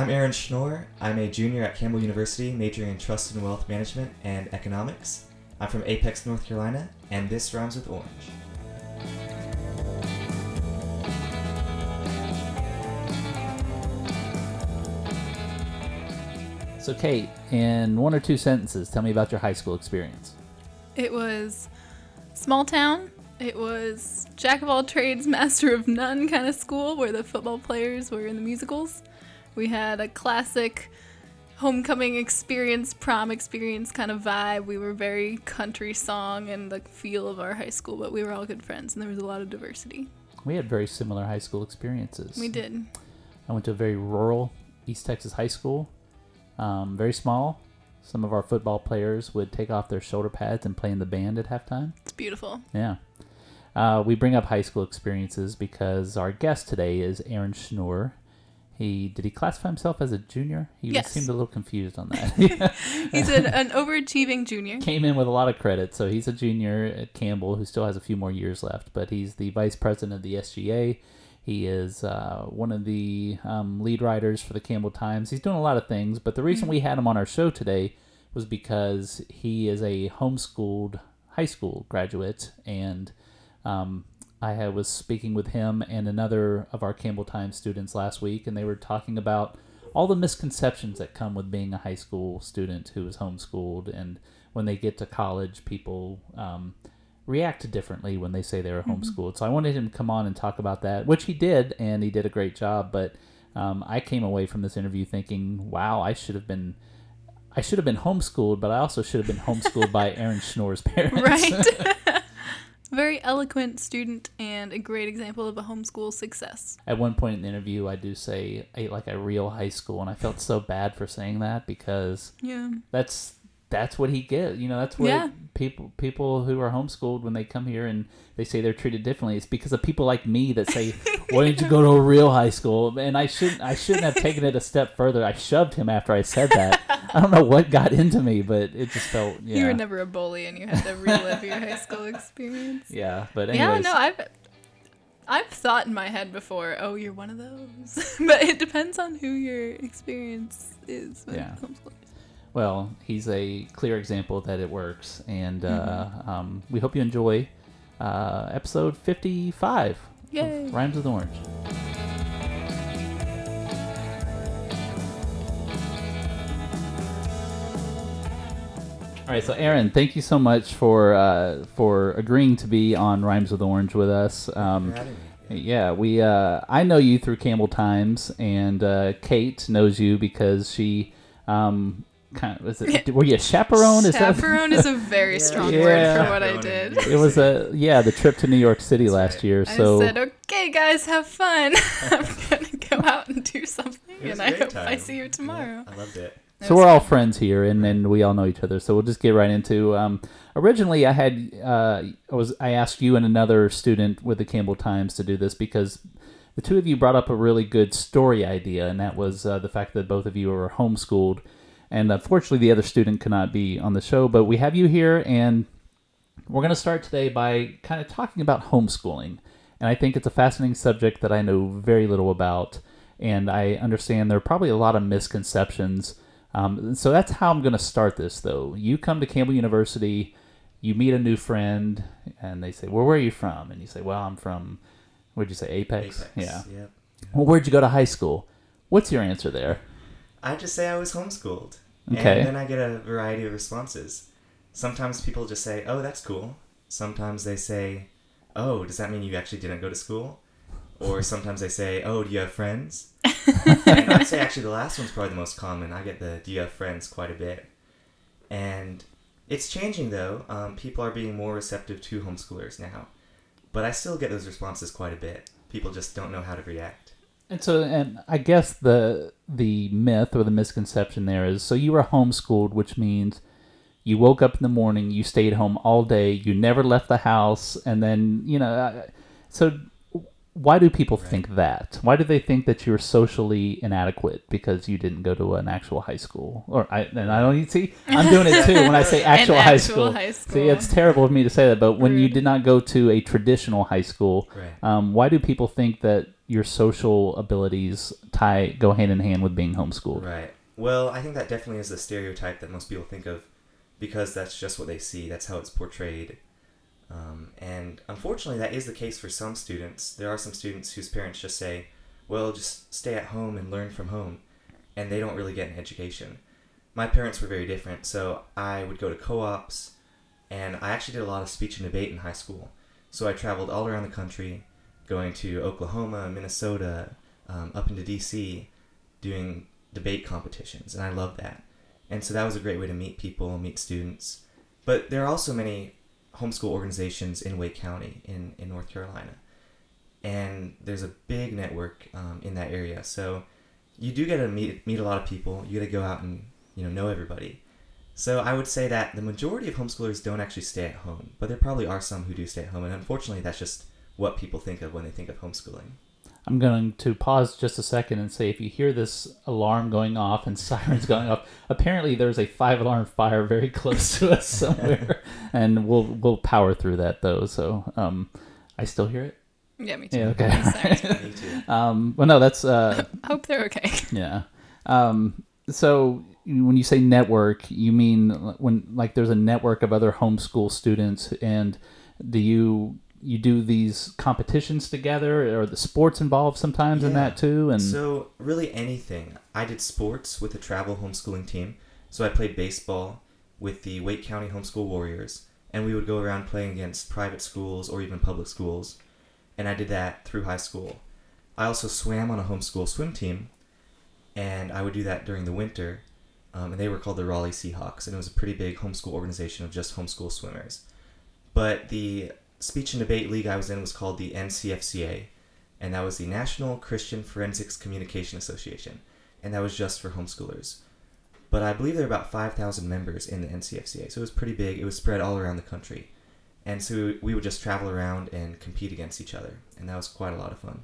I'm Aaron Schnorr. I'm a junior at Campbell University, majoring in Trust and Wealth Management and Economics. I'm from Apex, North Carolina, and this rhymes with orange. So, Kate, in one or two sentences, tell me about your high school experience. It was small town. It was jack of all trades, master of none kind of school where the football players were in the musicals. We had a classic homecoming experience, prom experience kind of vibe. We were very country song and the feel of our high school, but we were all good friends and there was a lot of diversity. We had very similar high school experiences. We did. I went to a very rural East Texas high school, um, very small. Some of our football players would take off their shoulder pads and play in the band at halftime. It's beautiful. Yeah. Uh, we bring up high school experiences because our guest today is Aaron Schnorr. He did he classify himself as a junior? He Yes. seemed a little confused on that. He's an, an overachieving junior. Came in with a lot of credit, so he's a junior at Campbell who still has a few more years left. But he's the vice president of the SGA. He is uh, one of the um, lead writers for the Campbell Times. He's doing a lot of things, but the reason we had him on our show today was because he is a homeschooled high school graduate, and um, I had, was speaking with him and another of our Campbell Times students last week, and they were talking about all the misconceptions that come with being a high school student who is homeschooled, and when they get to college, people um, react differently when they say they were homeschooled. So I wanted him to come on and talk about that, which he did, and he did a great job. But um, I came away from this interview thinking, wow, I should have been. I should have been homeschooled, but I also should have been homeschooled by Aaron Schnorr's parents. Right. Very eloquent student and a great example of a homeschool success. At one point in the interview, I do say a, like a real high school, and I felt so bad for saying that because Yeah. that's that's what he gets. You know, that's what Yeah. people people who are homeschooled when they come here and they say they're treated differently. It's because of people like me that say, "Why didn't you go to a real high school?" And I shouldn't I shouldn't have taken it a step further. I shoved him after I said that. I don't know what got into me, but it just felt yeah. You were never a bully and you had to relive your high school experience. yeah, but Yeah, no, I've I've thought in my head before, oh, you're one of those. but it depends on who your experience is Yeah. well, he's a clear example that it works, and uh, Mm-hmm. um, we hope you enjoy uh, episode fifty-five. of Yay. Rhymes with Orange. All right, so Aaron, thank you so much for uh, for agreeing to be on Rhymes with Orange with us. Um, For having me. yeah, we uh, I know you through Campbell Times, and uh, Kate knows you because she um, kind of was it, were you a chaperone? Is that- Chaperone is a very strong Yeah. word for what I did. it was a yeah the trip to New York City That's last right. year. So I said, okay, guys, have fun. I'm going to go out and do something, and I great hope I see you tomorrow. Yeah, I loved it. So we're all friends here, and, and we all know each other. So we'll just get right into. Um, originally, I had uh, I was I asked you and another student with the Campbell Times to do this because the two of you brought up a really good story idea, and that was uh, the fact that both of you were homeschooled. And unfortunately, the other student could not be on the show, but we have you here, and we're going to start today by kind of talking about homeschooling. And I think it's a fascinating subject that I know very little about. And I understand there are probably a lot of misconceptions. Um, so that's how I'm going to start this, though. You come to Campbell University, you meet a new friend, and they say, Well, where are you from? And you say, Well, I'm from, what'd you say, Apex? Apex. Yeah. Yep. Well, where'd you go to high school? What's your answer there? I just say I was homeschooled. Okay. And then I get a variety of responses. Sometimes people just say, oh, that's cool. Sometimes they say, oh, does that mean you actually didn't go to school? Or sometimes they say, oh, do you have friends? and I'd say actually the last one's probably the most common. I get the do you have friends quite a bit. And it's changing though. Um, people are being more receptive to homeschoolers now. But I still get those responses quite a bit. People just don't know how to react. And so, and I guess the the myth or the misconception there is so you were homeschooled, which means you woke up in the morning, you stayed home all day, you never left the house, and then you know. uh, So, why do people think that? Why do they think that you're socially inadequate because you didn't go to an actual high school? Or I and I don't see I'm doing it too when I say actual, high, actual school. high See, it's terrible of me to say that, but when you did not go to a traditional high school, Right. um, why do people think that your social abilities tie go hand in hand with being homeschooled? Right. Well, I think that definitely is the stereotype that most people think of because that's just what they see. That's how it's portrayed. Um, and unfortunately, that is the case for some students. There are some students whose parents just say, well, just stay at home and learn from home. And they don't really get an education. My parents were very different, so I would go to co ops, and I actually did a lot of speech and debate in high school. So I traveled all around the country, going to Oklahoma, Minnesota, um, up into DC, doing debate competitions, and I loved that. And so that was a great way to meet people, meet students. But there are also many homeschool organizations in Wake County in, in North Carolina. And there's a big network um, in that area. So you do get to meet, meet a lot of people. You get to go out and you know know everybody. So I would say that the majority of homeschoolers don't actually stay at home, but there probably are some who do stay at home, and unfortunately, that's just what people think of when they think of homeschooling. I'm going to pause just a second and say if you hear this alarm going off and sirens going off, apparently there's a five alarm fire very close to us somewhere, and we'll we'll power through that though. So um, I still hear it. Yeah, me too. Yeah, okay. Me too. Um, well, no, that's uh, Hope they're okay. yeah. Um, so when you say network, you mean when like there's a network of other homeschool students, and do you you do these competitions together, or the sports involved sometimes in that too? And So really anything. I did sports with a travel homeschooling team. So I played baseball with the Wake County Homeschool Warriors, and we would go around playing against private schools or even public schools. And I did that through high school. I also swam on a homeschool swim team, and I would do that during the winter. Um, and they were called the Raleigh Seahawks, and it was a pretty big homeschool organization of just homeschool swimmers. But the speech and debate league I was in was called the NCFCA, and that was the National Christian Forensics Communication Association, and that was just for homeschoolers. But I believe there were about 5,000 members in the NCFCA, so it was pretty big. It was spread all around the country. And so we would just travel around and compete against each other, and that was quite a lot of fun.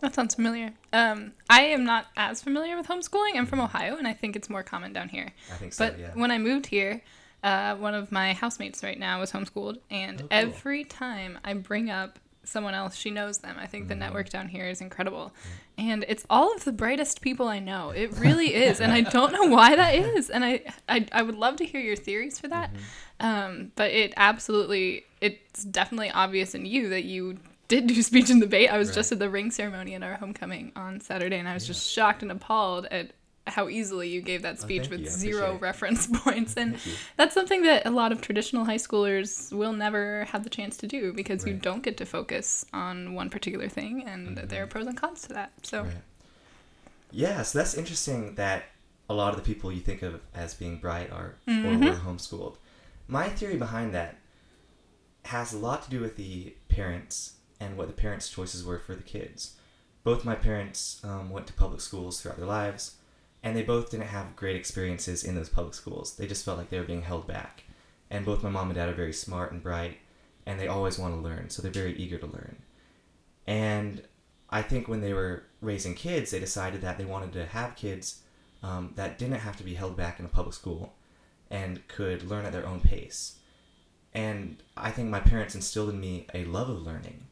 That sounds familiar. Um, I am not as familiar with homeschooling. I'm from Ohio, and I think it's more common down here. I think so, But yeah. when I moved here, uh, one of my housemates right now was homeschooled, and Oh, cool. every time I bring up someone else, she knows them. I think Mm-hmm. the network down here is incredible, and it's all of the brightest people I know. It really is, and I don't know why that is. And I, I, I would love to hear your theories for that. Mm-hmm. Um, but it absolutely, it's definitely obvious in you that you did do speech and debate. I was Right. just at the ring ceremony in our homecoming on Saturday, and I was just shocked and appalled at how easily you gave that speech Oh, with you. Zero reference points. And that's something that a lot of traditional high schoolers will never have the chance to do because you don't get to focus on one particular thing, and there are pros and cons to that. So, Right. Yeah, so that's interesting that a lot of the people you think of as being bright are Mhm. or were homeschooled. My theory behind that has a lot to do with the parents and what the parents' choices were for the kids. Both my parents um, went to public schools throughout their lives, and they both didn't have great experiences in those public schools. They just felt like they were being held back. And both my mom and dad are very smart and bright, and they always want to learn, so they're very eager to learn. And I think when they were raising kids, they decided that they wanted to have kids um, that didn't have to be held back in a public school and could learn at their own pace. And I think my parents instilled in me a love of learning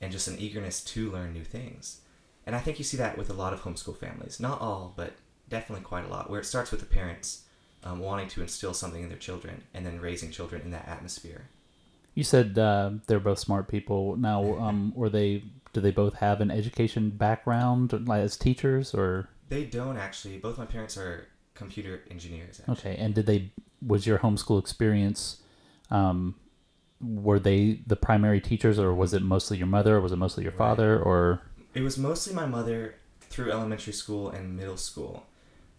and just an eagerness to learn new things. And I think you see that with a lot of homeschool families. Not all, but definitely quite a lot, where it starts with the parents um, wanting to instill something in their children and then raising children in that atmosphere. you said uh, they're both smart people. Now, um, were they? Do they both have an education background, like as teachers, or They don't actually. Both my parents are computer engineers. Actually. okay? And did they? Was your homeschool experience? Um, were they the primary teachers, or was it mostly your mother, or was it mostly your Right. father, or It was mostly my mother through elementary school and middle school.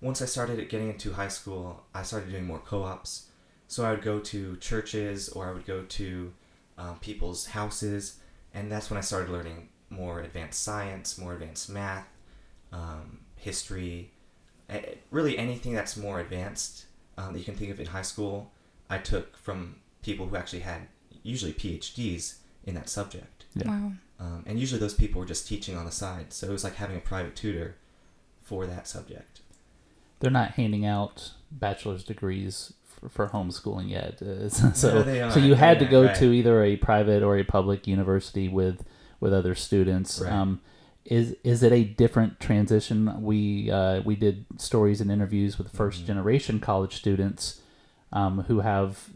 Once I started getting into high school, I started doing more co ops. So I would go to churches or I would go to um, people's houses, and that's when I started learning more advanced science, more advanced math, um, history, really anything that's more advanced um, that you can think of in high school. I took from people who actually had usually PhDs in that subject. Yeah. wow. Um, and usually those people were just teaching on the side, so it was like having a private tutor for that subject. They're not handing out bachelor's degrees for, for homeschooling yet? Uh, so, No, so you had to go aren't, to either a private or a public university with with other students. Right. Um, is is it a different transition? We uh, we did stories and interviews with 1st generation college students um, who have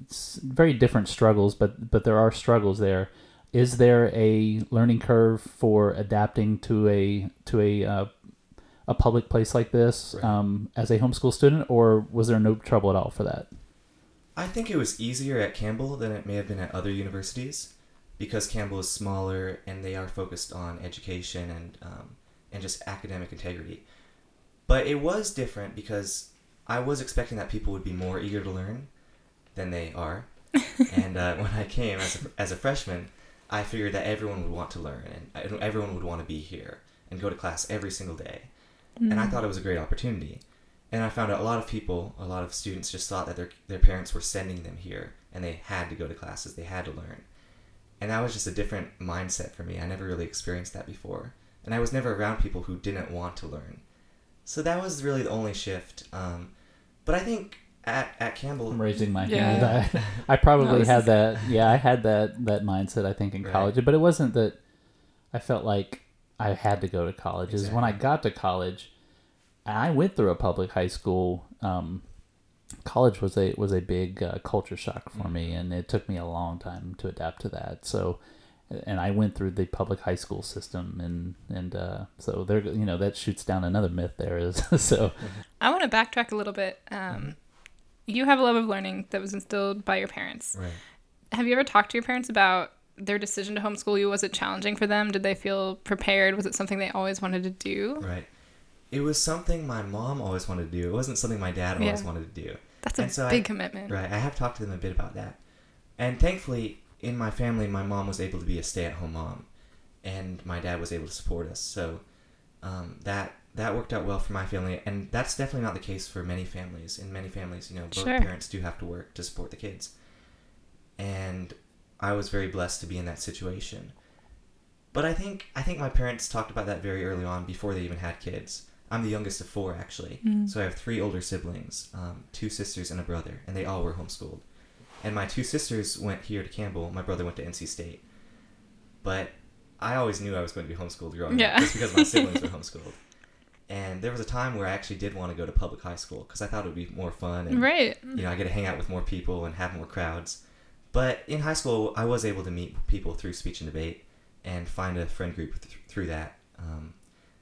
very different struggles, but but there are struggles there. Is there a learning curve for adapting to a to a uh, a public place like this Right. um, as a homeschool student, or was there no trouble at all for that? I think it was easier at Campbell than it may have been at other universities because Campbell is smaller and they are focused on education and um, and just academic integrity. But it was different because I was expecting that people would be more eager to learn than they are. and uh, when I came as a, as a freshman, I figured that everyone would want to learn and everyone would want to be here and go to class every single day. And I thought it was a great opportunity. And I found out a lot of people, a lot of students just thought that their, their parents were sending them here and they had to go to classes, they had to learn. And that was just a different mindset for me. I never really experienced that before. And I was never around people who didn't want to learn. So that was really the only shift. Um, but I think at, at Campbell, I'm raising my Yeah. hand. I, I probably No, had that. Yeah, I had that that mindset. I think in Right. college, but it wasn't that I felt like I had to go to college. Is when I got to college, and I went through a public high school. Um, college was a was a big uh, culture shock for me, and it took me a long time to adapt to that. So. And I went through the public high school system, and and uh, so there, you know, that shoots down another myth. There is so I want to backtrack a little bit. Um, You have a love of learning that was instilled by your parents. right. Have you ever talked to your parents about their decision to homeschool you? Was it challenging for them? Did they feel prepared? Was it something they always wanted to do? Right. It was something my mom always wanted to do. It wasn't something my dad always Yeah. wanted to do. That's a And so I- big commitment. Right. I have talked to them a bit about that. And thankfully, in my family, my mom was able to be a stay-at-home mom, and my dad was able to support us. So um, that that worked out well for my family, and that's definitely not the case for many families. In many families, you know, both Sure. parents do have to work to support the kids. And I was very blessed to be in that situation. But I think I think my parents talked about that very early on before they even had kids. I'm the youngest of four actually, Mm. so I have three older siblings, um, two sisters and a brother, and they all were homeschooled. And my two sisters went here to Campbell. My brother went to NC State. But I always knew I was going to be homeschooled growing Yeah. up, just because my siblings were homeschooled. And there was a time where I actually did want to go to public high school because I thought it would be more fun and Right. you know I get to hang out with more people and have more crowds. But in high school, I was able to meet people through speech and debate and find a friend group th- through that. Um,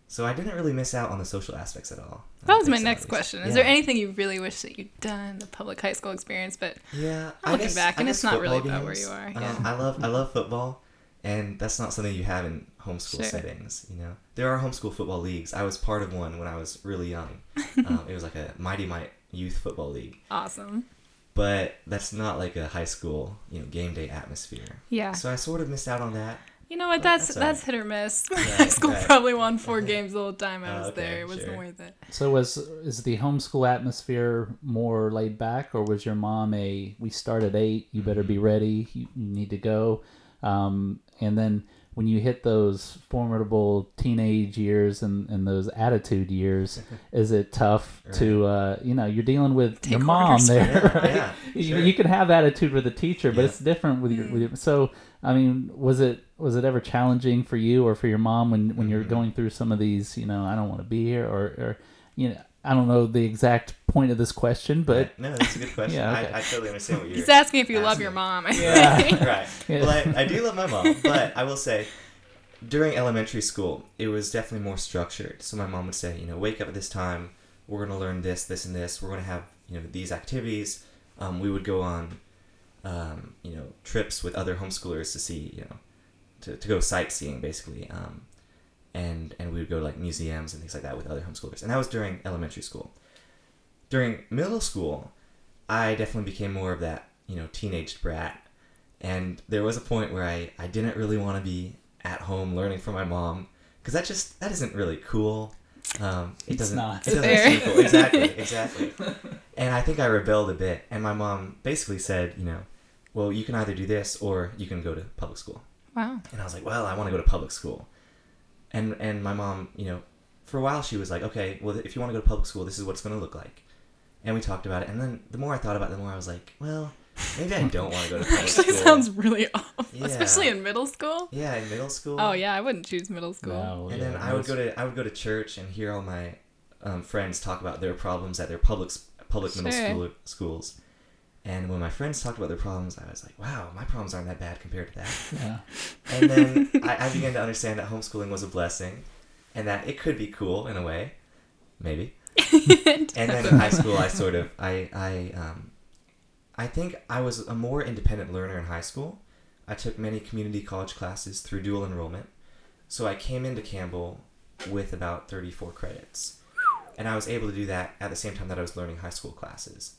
so I didn't really miss out on the social aspects at all. That was my so, next question. Is Yeah. there anything you really wish that you'd done in the public high school experience? But Yeah, I'm looking back, and it's not really football about where you are, um. I love I love football, and that's not something you have in homeschool Sure. settings. You know, there are homeschool football leagues. I was part of one when I was really young. um, it was like a Mighty Might Youth Football League, awesome. But that's not like a high school you know game day atmosphere. Yeah. So I sort of missed out on that. You know what? But That's that's that's, alright. hit or miss. Right, High school right. probably won four games the whole time I Oh, was okay, there. It wasn't sure. worth it. So was is the homeschool atmosphere more laid back, or was your mom a we start at eight, you better be ready, you, you need to go, um, and then when you hit those formidable teenage years and, and those attitude years, is it tough to uh, you know you're dealing with Take your mom orders. there, Yeah, right? yeah, you, sure. you can have attitude with a teacher, but Yeah. it's different with your, with your so. I mean, was it was it ever challenging for you or for your mom when, when you're Mhm. going through some of these? You know, I don't want to be here, or, or you know, I don't know the exact point of this question, but no, that's a good question. Yeah, okay. I, I totally understand what you're. He's asking if you love your mom. Yeah. right. Yeah. Well, I, I do love my mom, but I will say, during elementary school, it was definitely more structured. So my mom would say, you know, wake up at this time. We're going to learn this, this, and this. We're going to have, you know, these activities. Um, we would go on, um, you know, trips with other homeschoolers to see, you know, to, to go sightseeing basically. Um, and and we would go to like museums and things like that with other homeschoolers. And that was during elementary school. During middle school, I definitely became more of that, you know, teenage brat. And there was a point where I, I didn't really want to be at home learning from my mom because that just that isn't really cool. Um, it It's doesn't. not. It doesn't seem cool. Exactly. Exactly. and I think I rebelled a bit, and my mom basically said, you know, well, you can either do this or you can go to public school. Wow. And I was like, well, I want to go to public school. And and my mom, you know, for a while she was like, okay, well, if you want to go to public school, this is what it's going to look like. And we talked about it. And then the more I thought about it, the more I was like, well, maybe I don't want to go to public Actually, school. sounds really awful, Yeah. especially in middle school. yeah, in middle school. Oh yeah, I wouldn't choose middle school. No, And yeah, then I would most- go to I would go to church and hear all my um, friends talk about their problems at their public s- public middle school schools. And when my friends talked about their problems, I was like, "Wow, my problems aren't that bad compared to that." Yeah. And then I, I began to understand that homeschooling was a blessing, and that it could be cool in a way, maybe. And then in high school, I sort of I I um, I think I was a more independent learner in high school. I took many community college classes through dual enrollment, so I came into Campbell with about thirty four credits, and I was able to do that at the same time that I was learning high school classes,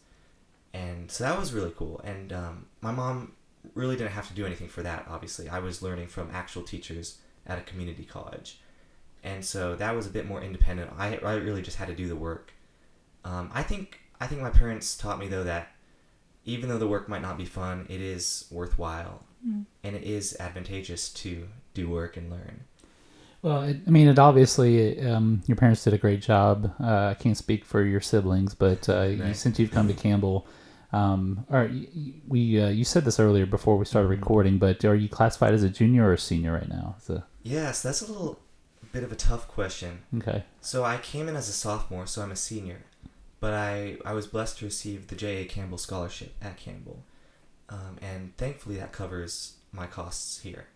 and so that was really cool. And um, my mom really didn't have to do anything for that. Obviously, I was learning from actual teachers at a community college, and so that was a bit more independent. I I really just had to do the work. Um, I think I think my parents taught me though that even though the work might not be fun, it is worthwhile, and it is advantageous to do work and learn. Well, it, I mean, it obviously um, your parents did a great job. Uh, I can't speak for your siblings, but uh, you, since you've come to Campbell, um, or y- y- we uh, you said this earlier before we started Mm-hmm. recording, but are you classified as a junior or a senior right now? So, Yes, that's a little bit of a tough question. okay, So I came in as a sophomore, so I'm a senior, but I I was blessed to receive the J.A. Campbell Scholarship at Campbell, um, and thankfully that covers my costs here.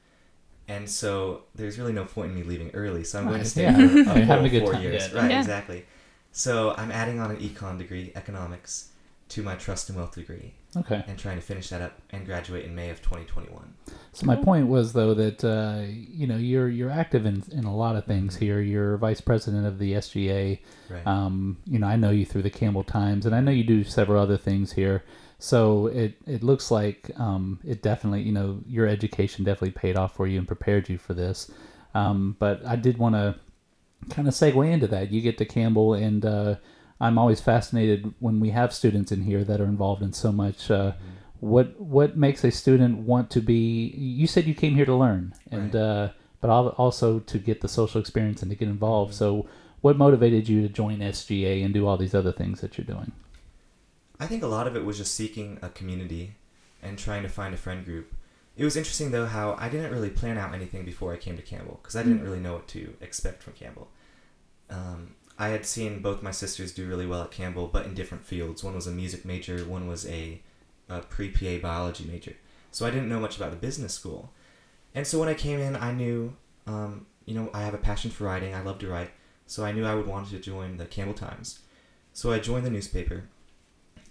And so there's really no point in me leaving early, so I'm going to stay yeah. for You're a full a good four time. years. Yeah. Right, Yeah. exactly. So I'm adding on an econ degree, economics, to my trust and wealth degree, okay. and trying to finish that up and graduate in May of 2021. So my point was though that uh, you know you're you're active in in a lot of things here. You're vice president of the SGA. Right. Um, you know, I know you through the Campbell Times, and I know you do several other things here. So it it looks like um, it definitely, you know, your education definitely paid off for you and prepared you for this. Um, but I did want to kind of segue into that. You get to Campbell, and uh, I'm always fascinated when we have students in here that are involved in so much. Uh, what what makes a student want to be? You said you came here to learn, and Right. uh, but also to get the social experience and to get involved. So, what motivated you to join SGA and do all these other things that you're doing? I think a lot of it was just seeking a community and trying to find a friend group. It was interesting though how I didn't really plan out anything before I came to Campbell because I didn't really know what to expect from Campbell. Um, I had seen both my sisters do really well at Campbell, but in different fields. One was a music major, one was a, a pre PA biology major. So I didn't know much about the business school. And so when I came in, I knew, um, you know, I have a passion for writing. I love to write. So I knew I would want to join the Campbell Times. So I joined the newspaper.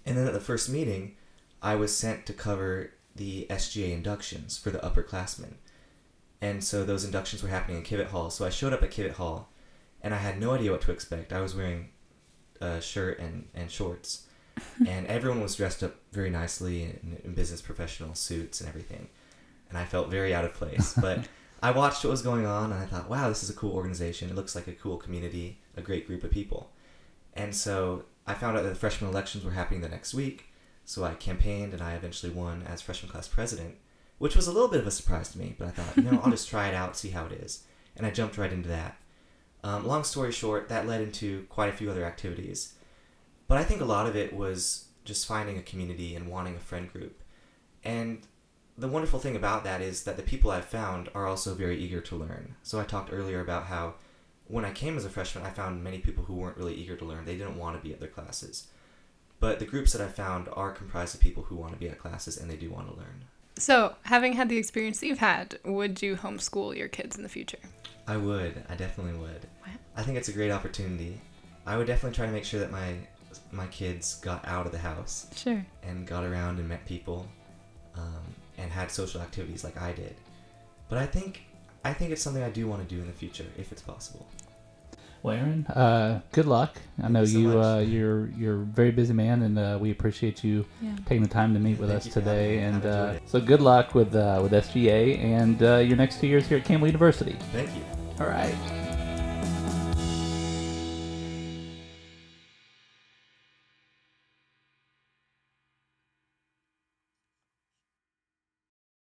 And then at the first meeting, I was sent to cover the SGA inductions for the upperclassmen. And so those inductions were happening in Kivett Hall. So I showed up at Kivett Hall, and I had no idea what to expect. I was wearing a shirt and, and shorts, and everyone was dressed up very nicely in, in business professional suits and everything. And I felt very out of place. But I watched what was going on, and I thought, wow, this is a cool organization. It looks like a cool community, a great group of people. And so I found out that the freshman elections were happening the next week. So I campaigned and I eventually won as freshman class president, which was a little bit of a surprise to me, but I thought, you know, I'll just try it out, see how it is. And I jumped right into that. Um, long story short, that led into quite a few other activities. But I think a lot of it was just finding a community and wanting a friend group. And the wonderful thing about that is that the people I've found are also very eager to learn. So I talked earlier about how when I came as a freshman, I found many people who weren't really eager to learn. They didn't want to be at their classes. But the groups that I found are comprised of people who want to be at classes and they do want to learn. So, having had the experience that you've had, would you homeschool your kids in the future? I would. I definitely would. Wow. I think it's a great opportunity. I would definitely try to make sure that my my kids got out of the house Sure. and got around and met people, um, and had social activities like I did. But I think I think it's something I do want to do in the future if it's possible. Well, Aaron, uh, good luck. I know you so you uh, you're you're a very busy man, and uh, we appreciate you Yeah. taking the time to meet with Thank us today. having. And uh, so, good luck with uh, with SGA and uh, your next two years here at Campbell University. Thank you. All right.